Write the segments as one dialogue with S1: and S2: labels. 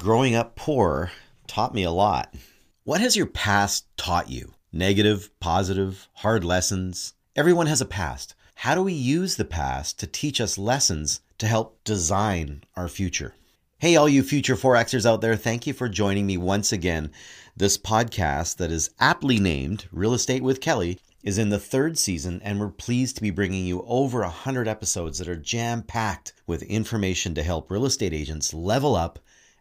S1: Growing up poor taught me a lot. What has your past taught you? Negative, positive, hard lessons? Everyone has a past. How do we use the past to teach us lessons to help design our future? Hey, all you future Forexers out there, thank you for joining me once again. This podcast that is aptly named Real Estate with Kelly is in the third season, and we're pleased to be bringing you over 100 episodes that are jam packed with information to help real estate agents level up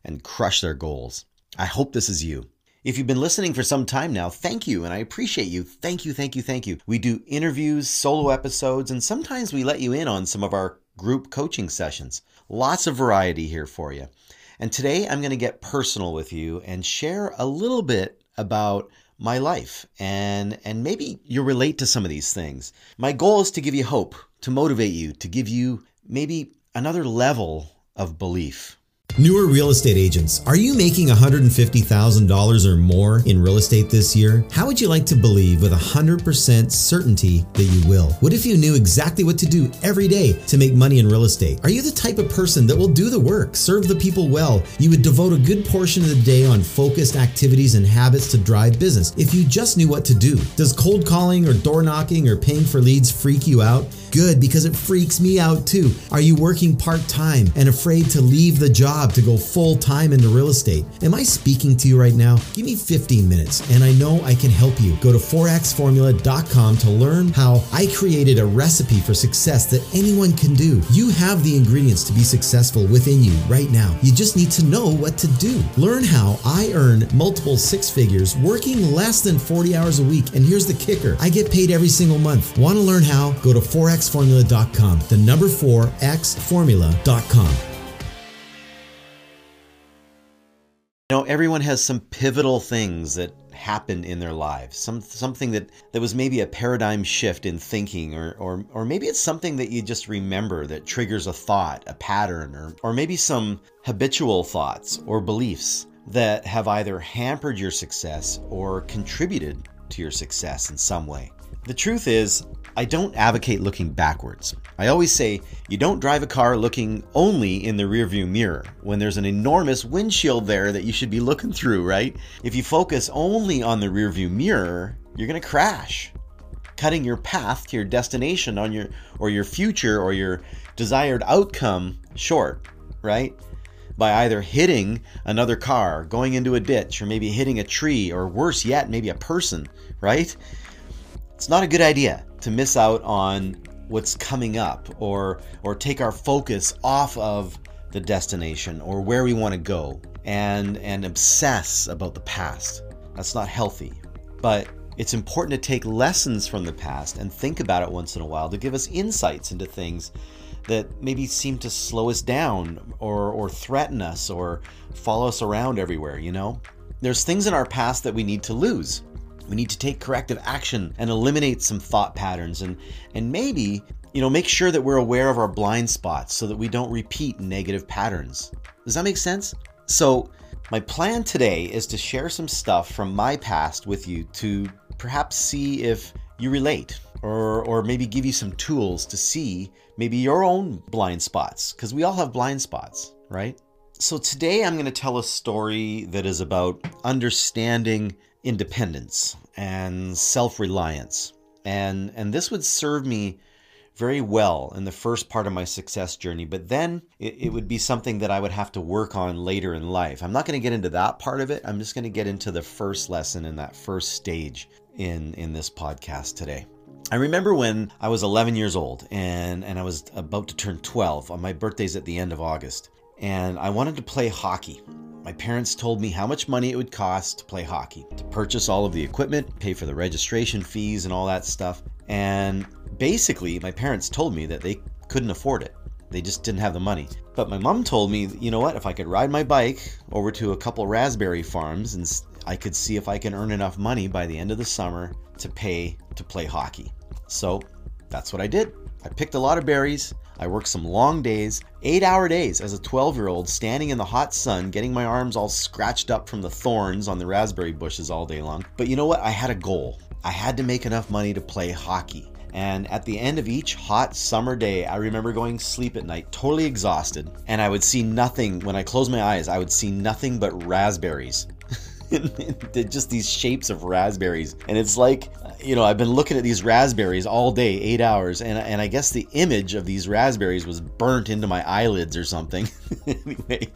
S1: and crush their goals. I hope this is you. If you've been listening for some time now, thank you, and I appreciate you. Thank you, thank you, thank you. We do interviews, solo episodes, and sometimes we let you in on some of our group coaching sessions. Lots of variety here for you. And today I'm going to get personal with you and share a little bit about my life and and maybe you relate to some of these things. My goal is to give you hope, to motivate you, to give you maybe another level of belief.
S2: Newer real estate agents, are you making $150,000 or more in real estate this year? How would you like to believe with 100% certainty that you will? What if you knew exactly what to do every day to make money in real estate? Are you the type of person that will do the work, serve the people well? You would devote a good portion of the day on focused activities and habits to drive business if you just knew what to do. Does cold calling or door knocking or paying for leads freak you out? Good, because it freaks me out too. Are you working part time and afraid to leave the job to go full time into real estate? Am I speaking to you right now? Give me 15 minutes and I know I can help you. Go to 4xformula.com to learn how I created a recipe for success that anyone can do. You have the ingredients to be successful within you right now. You just need to know what to do. Learn how I earn multiple six figures working less than 40 hours a week. And here's the kicker I get paid every single month. Want to learn how? Go to 4xformula.com, the number 4xformula.com.
S1: You know, everyone has some pivotal things that happen in their lives. Some something that that was maybe a paradigm shift in thinking or or or maybe it's something that you just remember that triggers a thought, a pattern or or maybe some habitual thoughts or beliefs that have either hampered your success or contributed to your success in some way. The truth is, I don't advocate looking backwards. I always say you don't drive a car looking only in the rearview mirror when there's an enormous windshield there that you should be looking through, right? If you focus only on the rearview mirror, you're going to crash, cutting your path to your destination on your or your future or your desired outcome short, right? By either hitting another car, going into a ditch, or maybe hitting a tree, or worse yet, maybe a person, right? It's not a good idea to miss out on what's coming up or or take our focus off of the destination or where we want to go and and obsess about the past. That's not healthy. But it's important to take lessons from the past and think about it once in a while to give us insights into things that maybe seem to slow us down or or threaten us or follow us around everywhere, you know? There's things in our past that we need to lose we need to take corrective action and eliminate some thought patterns and and maybe, you know, make sure that we're aware of our blind spots so that we don't repeat negative patterns. Does that make sense? So, my plan today is to share some stuff from my past with you to perhaps see if you relate or or maybe give you some tools to see maybe your own blind spots because we all have blind spots, right? So today I'm going to tell a story that is about understanding independence and self-reliance. And and this would serve me very well in the first part of my success journey, but then it, it, would be something that I would have to work on later in life. I'm not going to get into that part of it. I'm just going to get into the first lesson in that first stage in in this podcast today. I remember when I was 11 years old and and I was about to turn 12 on my birthday's at the end of August and I wanted to play hockey. My parents told me how much money it would cost to play hockey, to purchase all of the equipment, pay for the registration fees, and all that stuff. And basically, my parents told me that they couldn't afford it. They just didn't have the money. But my mom told me, you know what, if I could ride my bike over to a couple raspberry farms and I could see if I can earn enough money by the end of the summer to pay to play hockey. So that's what I did. I picked a lot of berries. I worked some long days, eight hour days as a 12 year old, standing in the hot sun, getting my arms all scratched up from the thorns on the raspberry bushes all day long. But you know what? I had a goal. I had to make enough money to play hockey. And at the end of each hot summer day, I remember going to sleep at night totally exhausted. And I would see nothing, when I closed my eyes, I would see nothing but raspberries. just these shapes of raspberries. And it's like, you know, I've been looking at these raspberries all day, eight hours, and, and I guess the image of these raspberries was burnt into my eyelids or something. anyway,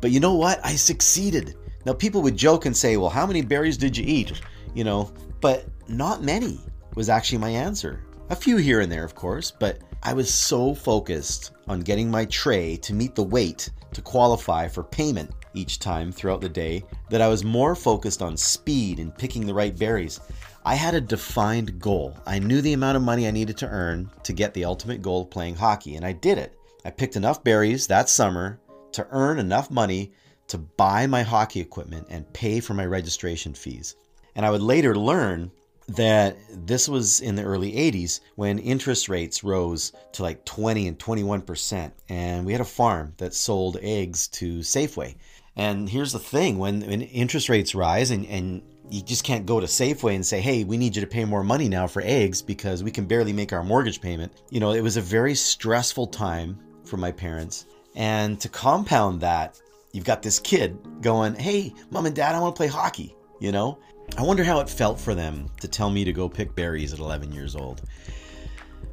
S1: but you know what? I succeeded. Now, people would joke and say, well, how many berries did you eat? You know, but not many was actually my answer. A few here and there, of course, but I was so focused on getting my tray to meet the weight to qualify for payment each time throughout the day that I was more focused on speed and picking the right berries. I had a defined goal. I knew the amount of money I needed to earn to get the ultimate goal of playing hockey, and I did it. I picked enough berries that summer to earn enough money to buy my hockey equipment and pay for my registration fees. And I would later learn that this was in the early 80s when interest rates rose to like 20 and 21%. And we had a farm that sold eggs to Safeway. And here's the thing when, when interest rates rise and, and you just can't go to Safeway and say, hey, we need you to pay more money now for eggs because we can barely make our mortgage payment. You know, it was a very stressful time for my parents. And to compound that, you've got this kid going, hey, mom and dad, I want to play hockey, you know? I wonder how it felt for them to tell me to go pick berries at 11 years old.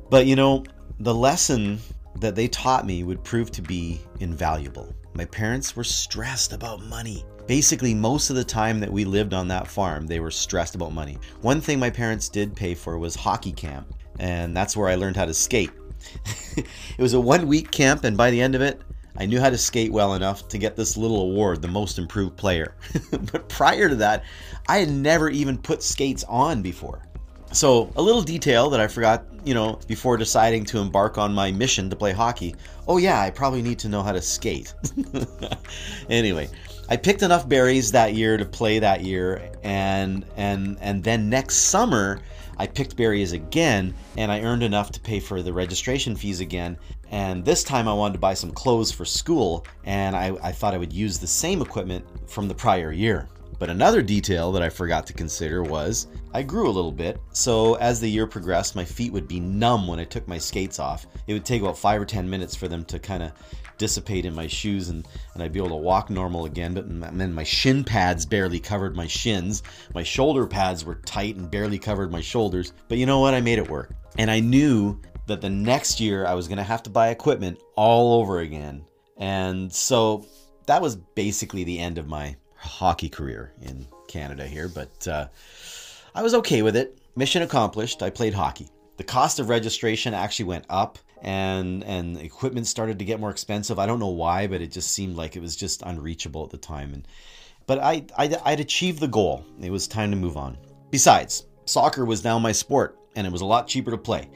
S1: But you know, the lesson that they taught me would prove to be invaluable. My parents were stressed about money. Basically, most of the time that we lived on that farm, they were stressed about money. One thing my parents did pay for was hockey camp, and that's where I learned how to skate. it was a one week camp, and by the end of it, I knew how to skate well enough to get this little award, the most improved player. but prior to that, I had never even put skates on before. So, a little detail that I forgot, you know, before deciding to embark on my mission to play hockey. Oh, yeah, I probably need to know how to skate. anyway, I picked enough berries that year to play that year, and and and then next summer I picked berries again, and I earned enough to pay for the registration fees again. And this time I wanted to buy some clothes for school, and I, I thought I would use the same equipment from the prior year. But another detail that I forgot to consider was I grew a little bit, so as the year progressed, my feet would be numb when I took my skates off. It would take about five or ten minutes for them to kind of dissipate in my shoes and, and I'd be able to walk normal again. But then my shin pads barely covered my shins. My shoulder pads were tight and barely covered my shoulders. But you know what? I made it work. And I knew that the next year I was going to have to buy equipment all over again. And so that was basically the end of my hockey career in Canada here, but uh, I was okay with it. Mission accomplished. I played hockey. The cost of registration actually went up and and equipment started to get more expensive. I don't know why, but it just seemed like it was just unreachable at the time. And but I, I I'd achieved the goal. It was time to move on. Besides, soccer was now my sport, and it was a lot cheaper to play.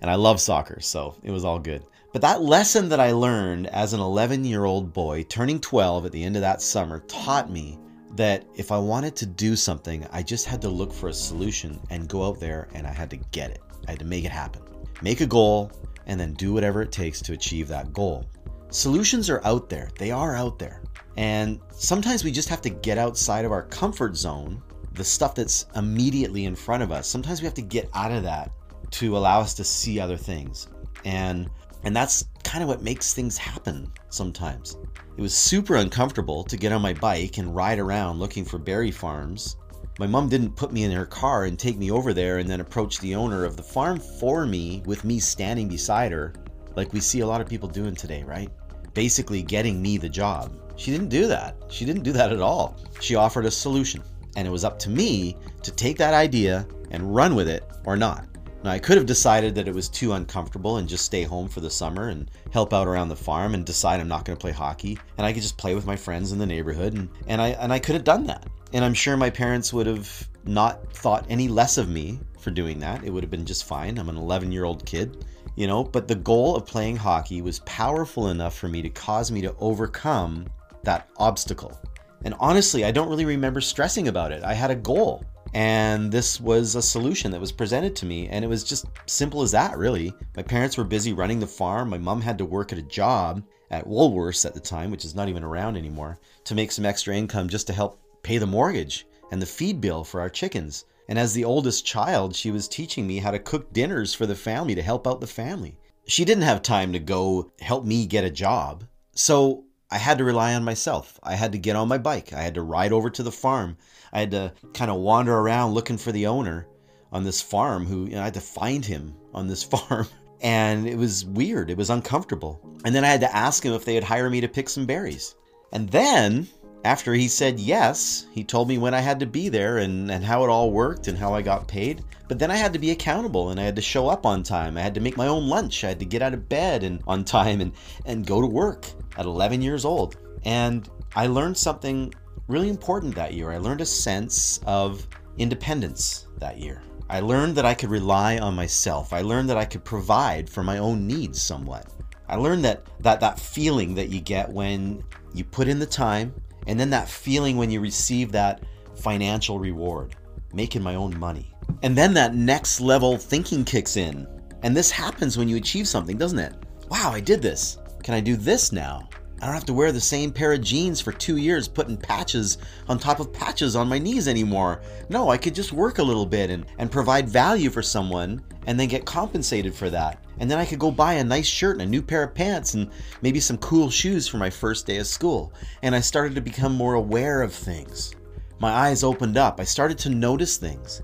S1: And I love soccer, so it was all good. But that lesson that I learned as an 11 year old boy turning 12 at the end of that summer taught me that if I wanted to do something, I just had to look for a solution and go out there and I had to get it. I had to make it happen. Make a goal and then do whatever it takes to achieve that goal. Solutions are out there, they are out there. And sometimes we just have to get outside of our comfort zone, the stuff that's immediately in front of us. Sometimes we have to get out of that to allow us to see other things. And and that's kind of what makes things happen sometimes. It was super uncomfortable to get on my bike and ride around looking for berry farms. My mom didn't put me in her car and take me over there and then approach the owner of the farm for me with me standing beside her, like we see a lot of people doing today, right? Basically, getting me the job. She didn't do that. She didn't do that at all. She offered a solution, and it was up to me to take that idea and run with it or not. Now, I could have decided that it was too uncomfortable and just stay home for the summer and help out around the farm and decide I'm not going to play hockey and I could just play with my friends in the neighborhood and, and I and I could have done that. And I'm sure my parents would have not thought any less of me for doing that. It would have been just fine. I'm an 11-year-old kid, you know, but the goal of playing hockey was powerful enough for me to cause me to overcome that obstacle. And honestly, I don't really remember stressing about it. I had a goal. And this was a solution that was presented to me. And it was just simple as that, really. My parents were busy running the farm. My mom had to work at a job at Woolworths at the time, which is not even around anymore, to make some extra income just to help pay the mortgage and the feed bill for our chickens. And as the oldest child, she was teaching me how to cook dinners for the family to help out the family. She didn't have time to go help me get a job. So I had to rely on myself. I had to get on my bike. I had to ride over to the farm. I had to kind of wander around looking for the owner on this farm who you know, I had to find him on this farm. And it was weird. It was uncomfortable. And then I had to ask him if they would hire me to pick some berries. And then after he said yes, he told me when I had to be there and, and how it all worked and how I got paid. But then I had to be accountable and I had to show up on time. I had to make my own lunch. I had to get out of bed and on time and, and go to work at 11 years old. And I learned something really important that year. I learned a sense of independence that year. I learned that I could rely on myself. I learned that I could provide for my own needs somewhat. I learned that that, that feeling that you get when you put in the time and then that feeling when you receive that financial reward, making my own money. And then that next level thinking kicks in. And this happens when you achieve something, doesn't it? Wow, I did this. Can I do this now? I don't have to wear the same pair of jeans for two years, putting patches on top of patches on my knees anymore. No, I could just work a little bit and, and provide value for someone and then get compensated for that. And then I could go buy a nice shirt and a new pair of pants and maybe some cool shoes for my first day of school. And I started to become more aware of things. My eyes opened up. I started to notice things.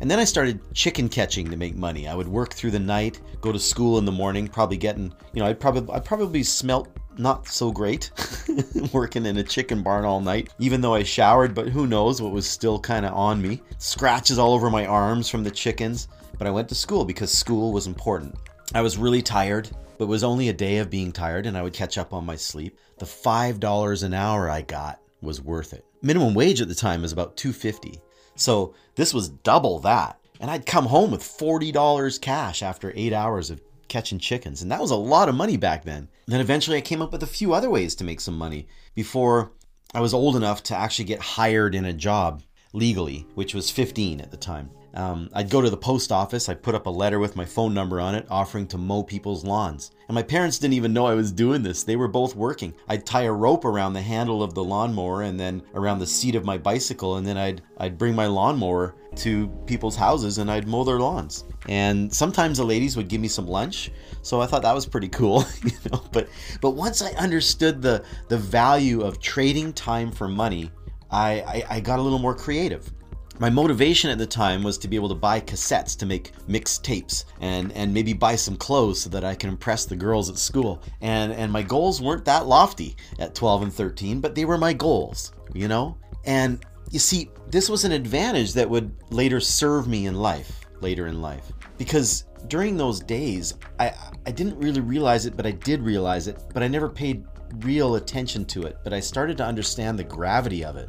S1: And then I started chicken catching to make money. I would work through the night, go to school in the morning, probably getting, you know, I'd probably I'd probably smelt not so great working in a chicken barn all night, even though I showered, but who knows what was still kind of on me. Scratches all over my arms from the chickens. But I went to school because school was important. I was really tired, but it was only a day of being tired and I would catch up on my sleep. The $5 an hour I got was worth it. Minimum wage at the time was about 250. So this was double that. And I'd come home with $40 cash after 8 hours of catching chickens. And that was a lot of money back then. Then eventually I came up with a few other ways to make some money before I was old enough to actually get hired in a job legally, which was 15 at the time. Um, I'd go to the post office, I'd put up a letter with my phone number on it offering to mow people's lawns. And my parents didn't even know I was doing this. They were both working. I'd tie a rope around the handle of the lawnmower and then around the seat of my bicycle, and then I'd, I'd bring my lawnmower to people's houses and I'd mow their lawns. And sometimes the ladies would give me some lunch, so I thought that was pretty cool, you know. But but once I understood the the value of trading time for money, I, I, I got a little more creative my motivation at the time was to be able to buy cassettes to make mixed tapes and and maybe buy some clothes so that I can impress the girls at school. And and my goals weren't that lofty at 12 and 13, but they were my goals, you know? And you see, this was an advantage that would later serve me in life, later in life. Because during those days, I I didn't really realize it, but I did realize it, but I never paid real attention to it, but I started to understand the gravity of it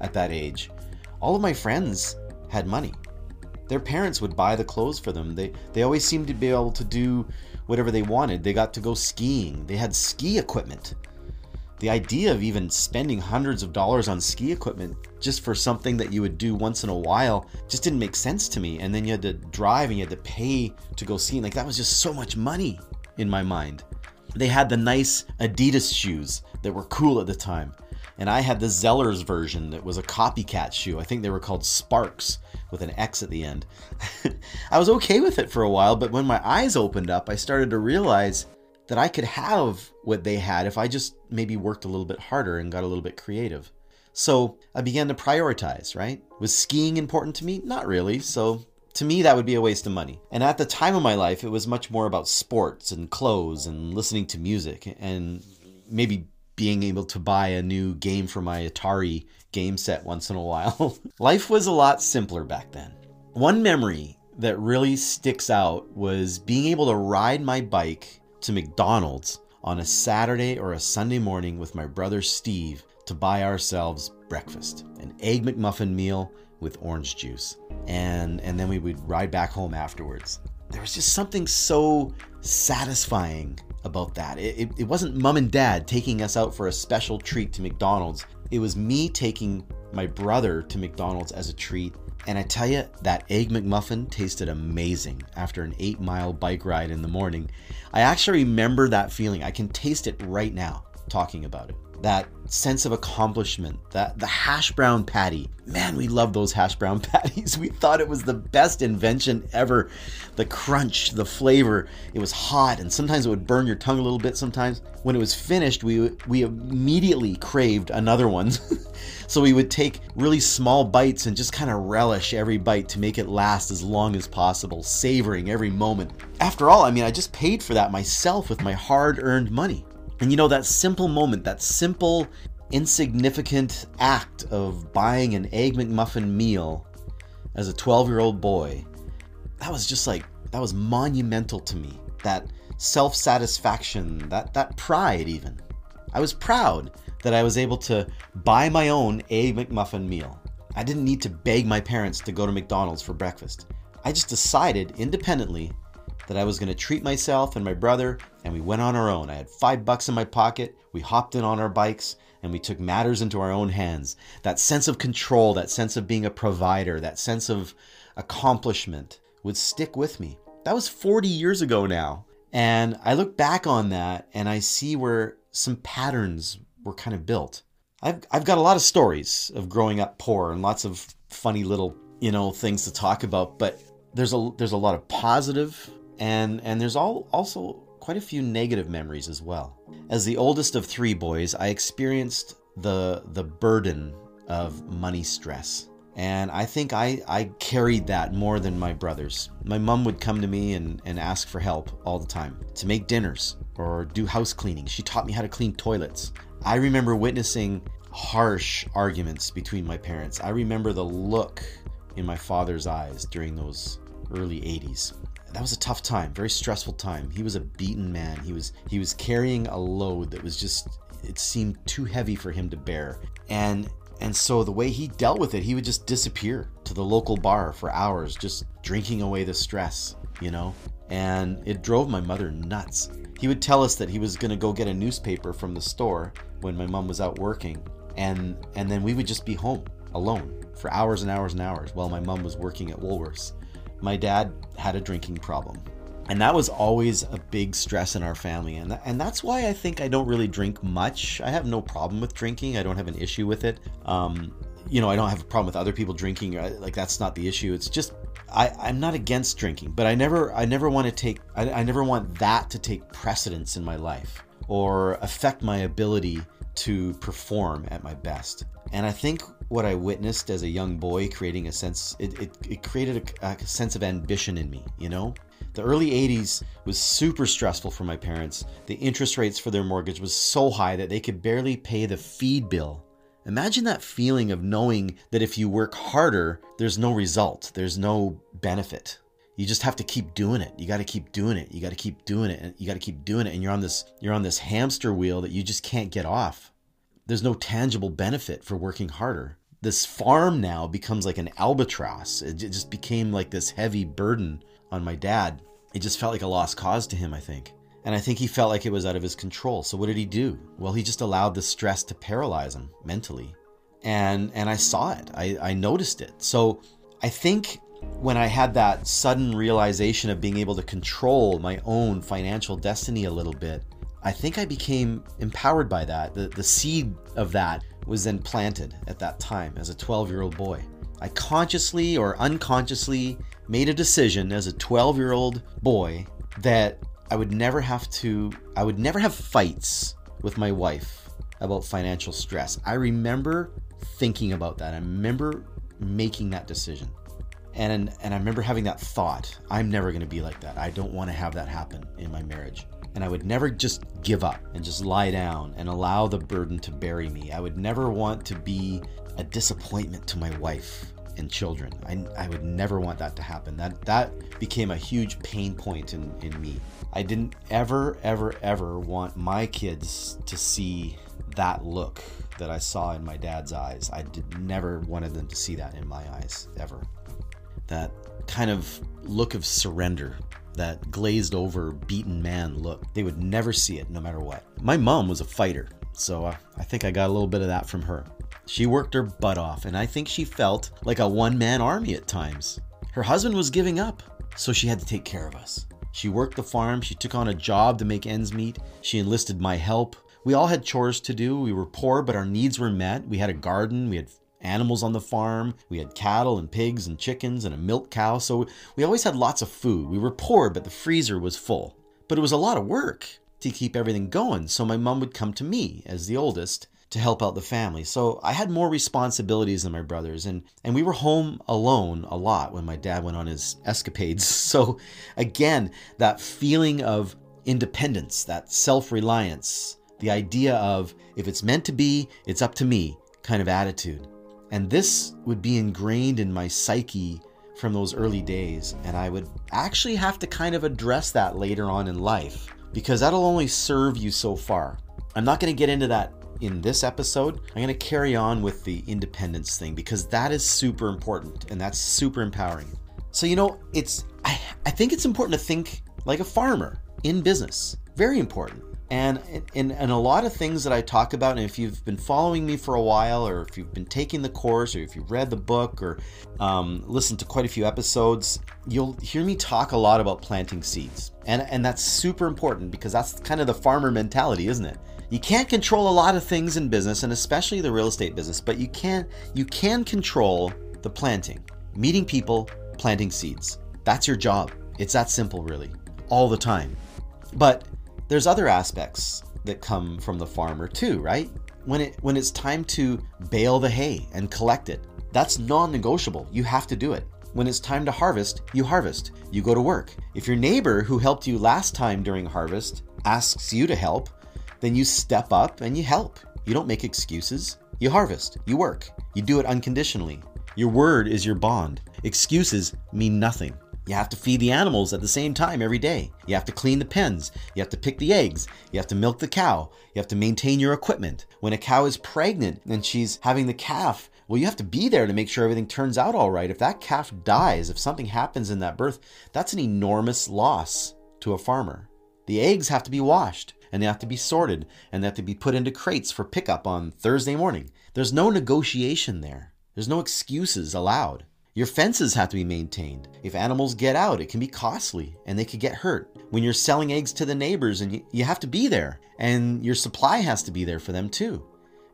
S1: at that age all of my friends had money. Their parents would buy the clothes for them. They they always seemed to be able to do whatever they wanted. They got to go skiing. They had ski equipment. The idea of even spending hundreds of dollars on ski equipment just for something that you would do once in a while just didn't make sense to me. And then you had to drive and you had to pay to go skiing. Like that was just so much money in my mind. They had the nice Adidas shoes that were cool at the time and I had the Zellers version that was a copycat shoe. I think they were called Sparks with an X at the end. I was okay with it for a while, but when my eyes opened up, I started to realize that I could have what they had if I just maybe worked a little bit harder and got a little bit creative. So I began to prioritize, right? Was skiing important to me? Not really. So to me, that would be a waste of money. And at the time of my life, it was much more about sports and clothes and listening to music and maybe being able to buy a new game for my Atari game set once in a while. Life was a lot simpler back then. One memory that really sticks out was being able to ride my bike to McDonald's on a Saturday or a Sunday morning with my brother Steve to buy ourselves breakfast an egg McMuffin meal with orange juice. And, and then we would ride back home afterwards. There was just something so satisfying about that. It, it, it wasn't mom and dad taking us out for a special treat to McDonald's. It was me taking my brother to McDonald's as a treat. And I tell you, that Egg McMuffin tasted amazing after an eight mile bike ride in the morning. I actually remember that feeling. I can taste it right now talking about it. That sense of accomplishment, that the hash brown patty. Man, we love those hash brown patties. We thought it was the best invention ever. The crunch, the flavor, it was hot and sometimes it would burn your tongue a little bit sometimes. When it was finished, we we immediately craved another one. so we would take really small bites and just kind of relish every bite to make it last as long as possible, savoring every moment. After all, I mean, I just paid for that myself with my hard-earned money. And you know, that simple moment, that simple, insignificant act of buying an Egg McMuffin meal as a 12 year old boy, that was just like, that was monumental to me. That self satisfaction, that, that pride, even. I was proud that I was able to buy my own Egg McMuffin meal. I didn't need to beg my parents to go to McDonald's for breakfast. I just decided independently that I was going to treat myself and my brother, and we went on our own. I had five bucks in my pocket. We hopped in on our bikes and we took matters into our own hands. That sense of control, that sense of being a provider, that sense of accomplishment would stick with me. That was 40 years ago now. And I look back on that and I see where some patterns were kind of built. I've, I've got a lot of stories of growing up poor and lots of funny little, you know, things to talk about, but there's a there's a lot of positive and and there's all also quite a few negative memories as well. As the oldest of three boys, I experienced the the burden of money stress. And I think I, I carried that more than my brothers. My mom would come to me and, and ask for help all the time to make dinners or do house cleaning. She taught me how to clean toilets. I remember witnessing harsh arguments between my parents. I remember the look in my father's eyes during those early 80s that was a tough time, very stressful time. He was a beaten man. He was he was carrying a load that was just it seemed too heavy for him to bear. And and so the way he dealt with it, he would just disappear to the local bar for hours, just drinking away the stress, you know? And it drove my mother nuts. He would tell us that he was going to go get a newspaper from the store when my mom was out working, and and then we would just be home alone for hours and hours and hours while my mom was working at Woolworths my dad had a drinking problem. And that was always a big stress in our family. And, and that's why I think I don't really drink much. I have no problem with drinking, I don't have an issue with it. Um, you know, I don't have a problem with other people drinking. Like that's not the issue. It's just I, I'm not against drinking, but I never I never want to take I, I never want that to take precedence in my life or affect my ability to perform at my best. And I think what I witnessed as a young boy creating a sense, it, it, it created a, a sense of ambition in me, you know? The early 80s was super stressful for my parents. The interest rates for their mortgage was so high that they could barely pay the feed bill. Imagine that feeling of knowing that if you work harder, there's no result, there's no benefit. You just have to keep doing it. You got to keep doing it. You got to keep doing it. And you got to keep doing it and you're on this you're on this hamster wheel that you just can't get off there's no tangible benefit for working harder. This farm now becomes like an albatross. It just became like this heavy burden on my dad. It just felt like a lost cause to him, I think. And I think he felt like it was out of his control. So what did he do? Well, he just allowed the stress to paralyze him mentally. And and I saw it. I, I noticed it. So I think when I had that sudden realization of being able to control my own financial destiny a little bit, I think I became empowered by that. The, the seed of that was then planted at that time as a 12 year old boy. I consciously or unconsciously made a decision as a 12 year old boy that I would never have to, I would never have fights with my wife about financial stress. I remember thinking about that. I remember making that decision. And, and I remember having that thought I'm never going to be like that. I don't want to have that happen in my marriage and I would never just give up and just lie down and allow the burden to bury me. I would never want to be a disappointment to my wife and children. I, I would never want that to happen. That that became a huge pain point in, in me. I didn't ever, ever, ever want my kids to see that look that I saw in my dad's eyes. I did never wanted them to see that in my eyes ever. That kind of look of surrender that glazed over, beaten man look. They would never see it no matter what. My mom was a fighter, so uh, I think I got a little bit of that from her. She worked her butt off, and I think she felt like a one man army at times. Her husband was giving up, so she had to take care of us. She worked the farm, she took on a job to make ends meet, she enlisted my help. We all had chores to do. We were poor, but our needs were met. We had a garden, we had animals on the farm, we had cattle and pigs and chickens and a milk cow, so we always had lots of food. We were poor, but the freezer was full. But it was a lot of work to keep everything going, so my mom would come to me as the oldest to help out the family. So I had more responsibilities than my brothers and and we were home alone a lot when my dad went on his escapades. So again, that feeling of independence, that self-reliance, the idea of if it's meant to be, it's up to me kind of attitude. And this would be ingrained in my psyche from those early days. And I would actually have to kind of address that later on in life because that'll only serve you so far. I'm not going to get into that in this episode. I'm going to carry on with the independence thing because that is super important and that's super empowering. So, you know, it's, I, I think it's important to think like a farmer in business. Very important. And in, in a lot of things that I talk about, and if you've been following me for a while, or if you've been taking the course, or if you've read the book, or um, listened to quite a few episodes, you'll hear me talk a lot about planting seeds. And, and that's super important because that's kind of the farmer mentality, isn't it? You can't control a lot of things in business, and especially the real estate business, but you can you can control the planting, meeting people, planting seeds. That's your job. It's that simple, really, all the time. But there's other aspects that come from the farmer too, right? When it when it's time to bale the hay and collect it, that's non-negotiable. You have to do it. When it's time to harvest, you harvest. You go to work. If your neighbor who helped you last time during harvest asks you to help, then you step up and you help. You don't make excuses. You harvest. You work. You do it unconditionally. Your word is your bond. Excuses mean nothing. You have to feed the animals at the same time every day. You have to clean the pens. You have to pick the eggs. You have to milk the cow. You have to maintain your equipment. When a cow is pregnant and she's having the calf, well, you have to be there to make sure everything turns out all right. If that calf dies, if something happens in that birth, that's an enormous loss to a farmer. The eggs have to be washed and they have to be sorted and they have to be put into crates for pickup on Thursday morning. There's no negotiation there. There's no excuses allowed. Your fences have to be maintained. If animals get out, it can be costly and they could get hurt. When you're selling eggs to the neighbors and you, you have to be there and your supply has to be there for them too.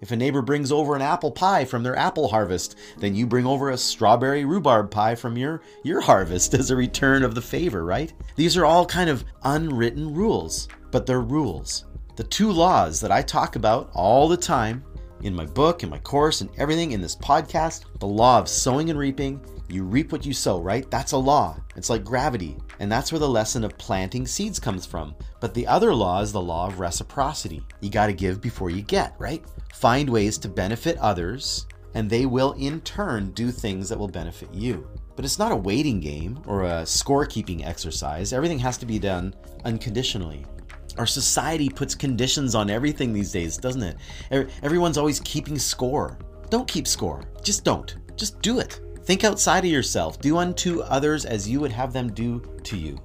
S1: If a neighbor brings over an apple pie from their apple harvest, then you bring over a strawberry rhubarb pie from your, your harvest as a return of the favor, right? These are all kind of unwritten rules, but they're rules. The two laws that I talk about all the time in my book, in my course, and everything in this podcast the law of sowing and reaping. You reap what you sow, right? That's a law. It's like gravity. And that's where the lesson of planting seeds comes from. But the other law is the law of reciprocity. You got to give before you get, right? Find ways to benefit others, and they will in turn do things that will benefit you. But it's not a waiting game or a scorekeeping exercise. Everything has to be done unconditionally. Our society puts conditions on everything these days, doesn't it? Everyone's always keeping score. Don't keep score. Just don't. Just do it. Think outside of yourself. Do unto others as you would have them do to you.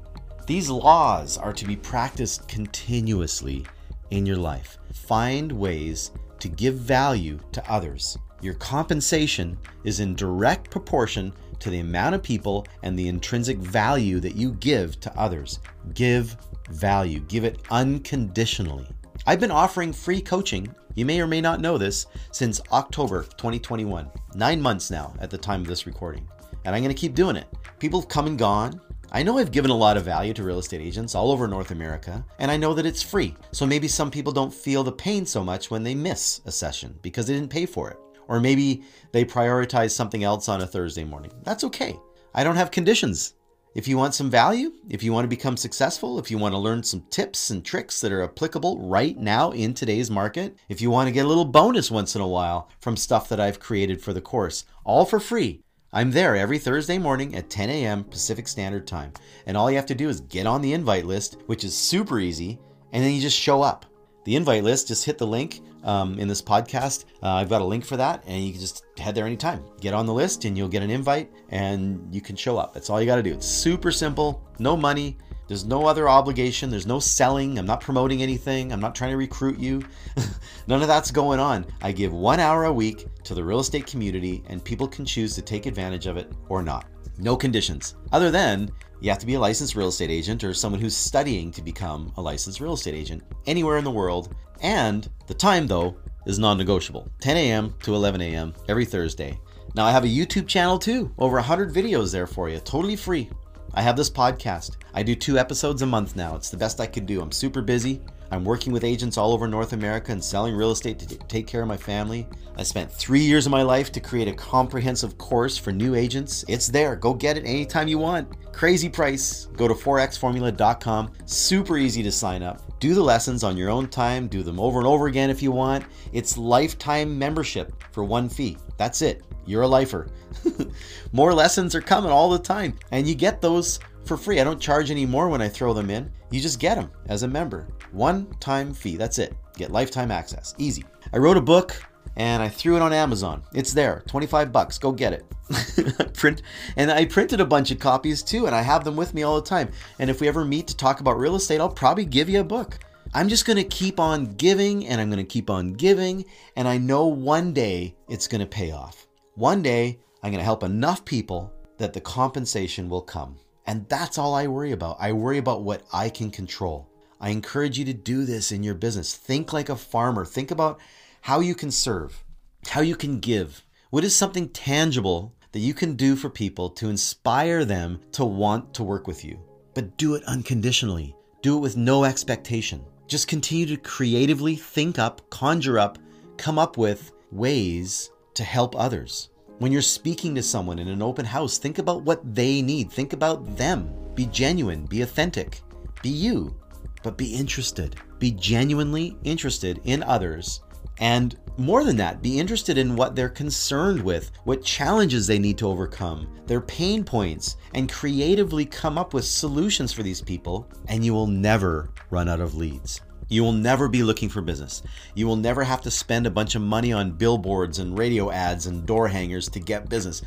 S1: These laws are to be practiced continuously in your life. Find ways to give value to others. Your compensation is in direct proportion to the amount of people and the intrinsic value that you give to others. Give value, give it unconditionally. I've been offering free coaching, you may or may not know this, since October 2021. Nine months now at the time of this recording. And I'm going to keep doing it. People have come and gone. I know I've given a lot of value to real estate agents all over North America, and I know that it's free. So maybe some people don't feel the pain so much when they miss a session because they didn't pay for it. Or maybe they prioritize something else on a Thursday morning. That's okay. I don't have conditions. If you want some value, if you want to become successful, if you want to learn some tips and tricks that are applicable right now in today's market, if you want to get a little bonus once in a while from stuff that I've created for the course, all for free, I'm there every Thursday morning at 10 a.m. Pacific Standard Time. And all you have to do is get on the invite list, which is super easy, and then you just show up. The invite list, just hit the link um, in this podcast. Uh, I've got a link for that, and you can just head there anytime. Get on the list, and you'll get an invite, and you can show up. That's all you got to do. It's super simple, no money. There's no other obligation. There's no selling. I'm not promoting anything. I'm not trying to recruit you. None of that's going on. I give one hour a week to the real estate community, and people can choose to take advantage of it or not. No conditions, other than you have to be a licensed real estate agent or someone who's studying to become a licensed real estate agent anywhere in the world And the time, though, is non negotiable 10 a.m. to 11 a.m. every Thursday. Now, I have a YouTube channel too, over 100 videos there for you, totally free. I have this podcast. I do two episodes a month now. It's the best I could do. I'm super busy. I'm working with agents all over North America and selling real estate to take care of my family. I spent three years of my life to create a comprehensive course for new agents. It's there. Go get it anytime you want. Crazy price. Go to 4xformula.com. Super easy to sign up. Do the lessons on your own time. Do them over and over again if you want. It's lifetime membership for one fee. That's it. You're a lifer. more lessons are coming all the time, and you get those for free. I don't charge any more when I throw them in. You just get them as a member. One time fee. That's it. Get lifetime access. Easy. I wrote a book and I threw it on Amazon. It's there. 25 bucks. Go get it. Print and I printed a bunch of copies too and I have them with me all the time. And if we ever meet to talk about real estate, I'll probably give you a book. I'm just going to keep on giving and I'm going to keep on giving and I know one day it's going to pay off. One day I'm going to help enough people that the compensation will come. And that's all I worry about. I worry about what I can control. I encourage you to do this in your business. Think like a farmer. Think about how you can serve, how you can give. What is something tangible that you can do for people to inspire them to want to work with you? But do it unconditionally. Do it with no expectation. Just continue to creatively think up, conjure up, come up with ways to help others. When you're speaking to someone in an open house, think about what they need. Think about them. Be genuine, be authentic, be you, but be interested. Be genuinely interested in others. And more than that, be interested in what they're concerned with, what challenges they need to overcome, their pain points, and creatively come up with solutions for these people, and you will never run out of leads. You will never be looking for business. You will never have to spend a bunch of money on billboards and radio ads and door hangers to get business.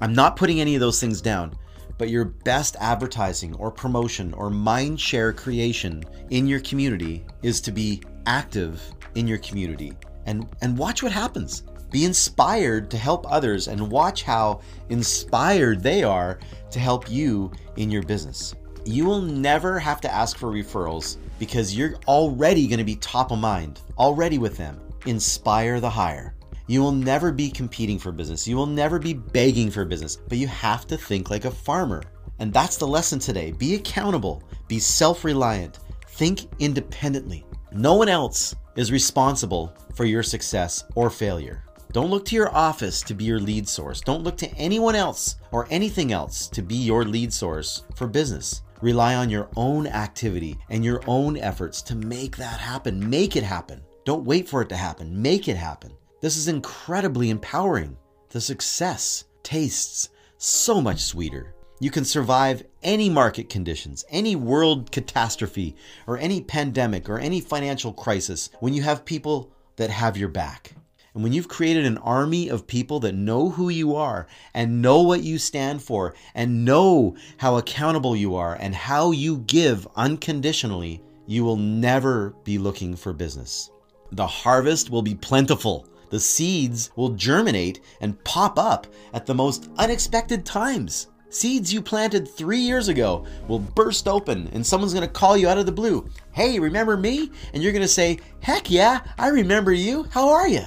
S1: I'm not putting any of those things down, but your best advertising or promotion or mind share creation in your community is to be active in your community and, and watch what happens. Be inspired to help others and watch how inspired they are to help you in your business. You will never have to ask for referrals because you're already going to be top of mind, already with them. Inspire the hire. You will never be competing for business. You will never be begging for business, but you have to think like a farmer. And that's the lesson today. Be accountable, be self reliant, think independently. No one else is responsible for your success or failure. Don't look to your office to be your lead source. Don't look to anyone else or anything else to be your lead source for business. Rely on your own activity and your own efforts to make that happen. Make it happen. Don't wait for it to happen. Make it happen. This is incredibly empowering. The success tastes so much sweeter. You can survive any market conditions, any world catastrophe, or any pandemic, or any financial crisis when you have people that have your back. And when you've created an army of people that know who you are and know what you stand for and know how accountable you are and how you give unconditionally, you will never be looking for business. The harvest will be plentiful. The seeds will germinate and pop up at the most unexpected times. Seeds you planted three years ago will burst open and someone's to call you out of the blue. Hey, remember me? And you're to say, Heck yeah, I remember you. How are you?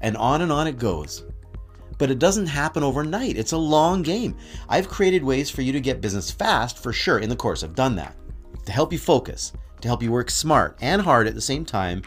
S1: And on and on it goes. But it doesn't happen overnight. It's a long game. I've created ways for you to get business fast for sure in the course. I've done that to help you focus, to help you work smart and hard at the same time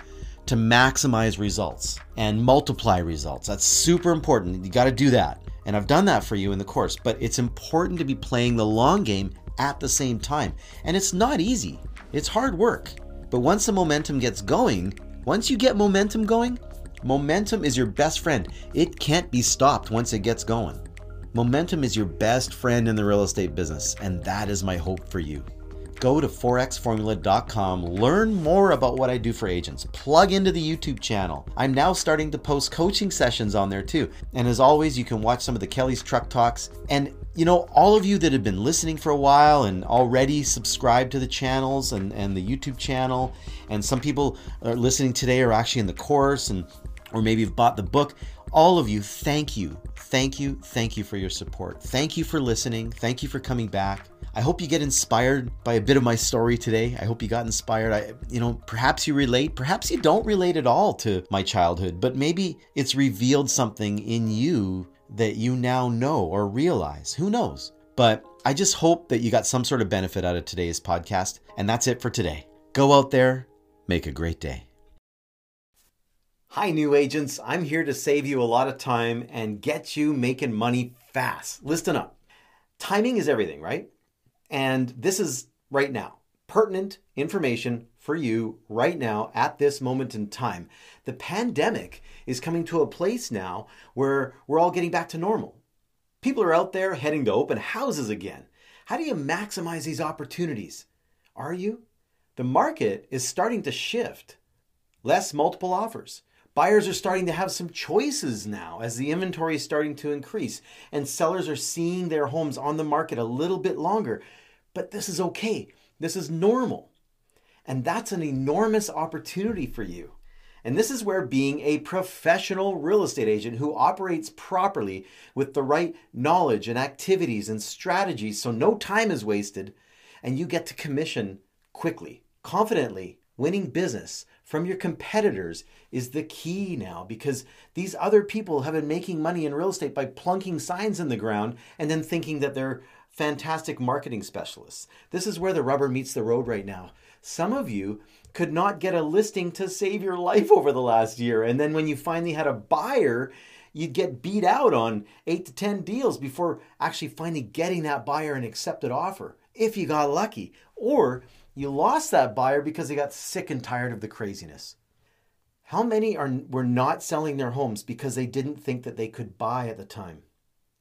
S1: to maximize results and multiply results. That's super important. You got to do that. And I've done that for you in the course, but it's important to be playing the long game at the same time. And it's not easy, it's hard work. But once the momentum gets going, once you get momentum going, Momentum is your best friend. It can't be stopped once it gets going. Momentum is your best friend in the real estate business, and that is my hope for you. Go to 4xformula.com, learn more about what I do for agents, plug into the YouTube channel. I'm now starting to post coaching sessions on there too. And as always, you can watch some of the Kelly's Truck Talks. And you know, all of you that have been listening for a while and already subscribed to the channels and, and the YouTube channel, and some people are listening today are actually in the course and or maybe you've bought the book. All of you, thank you. Thank you. Thank you for your support. Thank you for listening. Thank you for coming back. I hope you get inspired by a bit of my story today. I hope you got inspired. I, you know, perhaps you relate, perhaps you don't relate at all to my childhood, but maybe it's revealed something in you that you now know or realize. Who knows? But I just hope that you got some sort of benefit out of today's podcast. And that's it for today. Go out there, make a great day. Hi, new agents. I'm here to save you a lot of time and get you making money fast. Listen up. Timing is everything, right? And this is right now pertinent information for you right now at this moment in time. The pandemic is coming to a place now where we're all getting back to normal. People are out there heading to open houses again. How do you maximize these opportunities? Are you? The market is starting to shift. Less multiple offers. Buyers are starting to have some choices now as the inventory is starting to increase, and sellers are seeing their homes on the market a little bit longer. But this is okay. This is normal. And that's an enormous opportunity for you. And this is where being a professional real estate agent who operates properly with the right knowledge and activities and strategies so no time is wasted and you get to commission quickly, confidently, winning business from your competitors is the key now because these other people have been making money in real estate by plunking signs in the ground and then thinking that they're fantastic marketing specialists. This is where the rubber meets the road right now. Some of you could not get a listing to save your life over the last year. And then when you finally had a buyer, you'd get beat out on eight to 10 deals before actually finally getting that buyer an accepted offer, if you got lucky. Or you lost that buyer because they got sick and tired of the craziness. How many are were not selling their homes because they didn't think that they could buy at the time?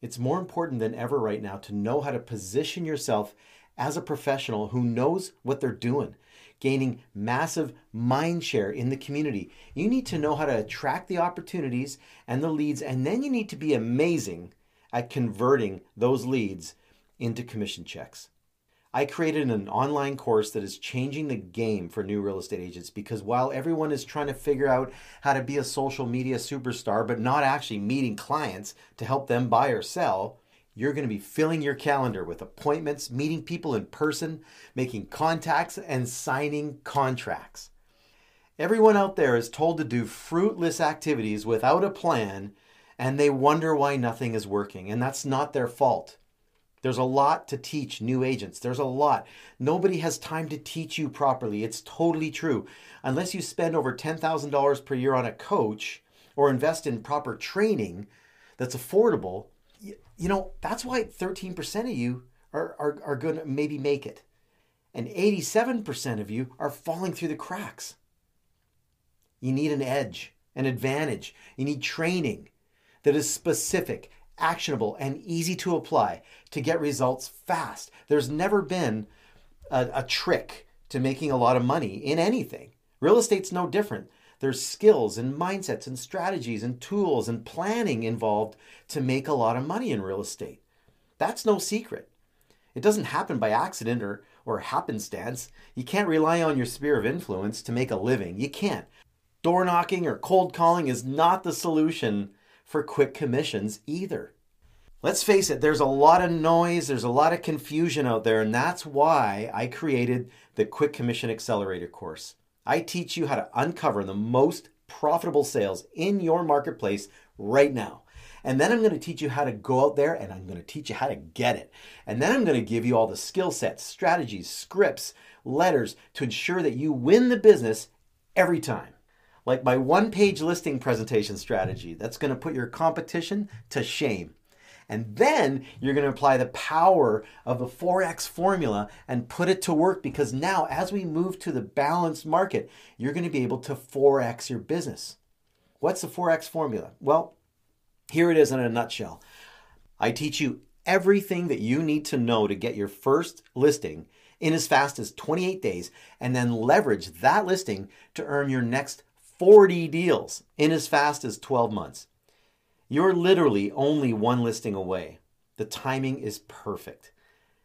S1: It's more important than ever right now to know how to position yourself as a professional who knows what they're doing, gaining massive mind share in the community. You need to know how to attract the opportunities and the leads, and then you need to be amazing at converting those leads into commission checks. I created an online course that is changing the game for new real estate agents because while everyone is trying to figure out how to be a social media superstar but not actually meeting clients to help them buy or sell, you're going to be filling your calendar with appointments, meeting people in person, making contacts, and signing contracts. Everyone out there is told to do fruitless activities without a plan, and they wonder why nothing is working, and that's not their fault. There's a lot to teach new agents. There's a lot. Nobody has time to teach you properly. It's totally true. Unless you spend over $10,000 per year on a coach or invest in proper training that's affordable, you, you know, that's why 13% of you are, are, are going to maybe make it. And 87% of you are falling through the cracks. You need an edge, an advantage. You need training that is specific actionable, and easy to apply to get results fast. There's never been a, a trick to making a lot of money in anything. Real estate's no different. There's skills and mindsets and strategies and tools and planning involved to make a lot of money in real estate. That's no secret. It doesn't happen by accident or, or happenstance. You can't rely on your sphere of influence to make a living. You can't. Door knocking or cold calling is not the solution for quick commissions either. Let's face it, there's a lot of noise, there's a lot of confusion out there, and that's why I created the Quick Commission Accelerator course. I teach you how to uncover the most profitable sales in your marketplace right now. And then I'm going to teach you how to go out there and I'm going to teach you how to get it. And then I'm going to give you all the skill sets, strategies, scripts, letters to ensure that you win the business every time like my one page listing presentation strategy that's going to put your competition to shame. And then you're going to apply the power of the 4X formula and put it to work because now, as we move to the balanced market, you're going to be able to 4X your business. What's the 4X formula? Well, here it is in a nutshell. I teach you everything that you need to know to get your first listing in as fast as 28 days and then leverage that listing to earn your next 40 deals in as fast as 12 months. You're literally only one listing away. The timing is perfect.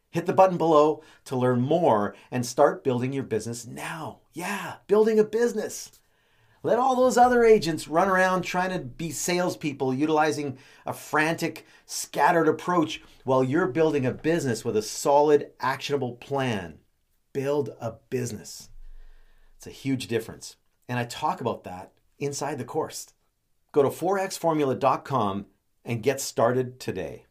S1: Hit the button below to learn more and start building your business now. Yeah, building a business. Let all those other agents run around trying to be salespeople, utilizing a frantic, scattered approach while you're building a business with a solid, actionable plan. Build a business. It's a huge difference. And I talk about that inside the course. Go to 4xformula.com and get started today.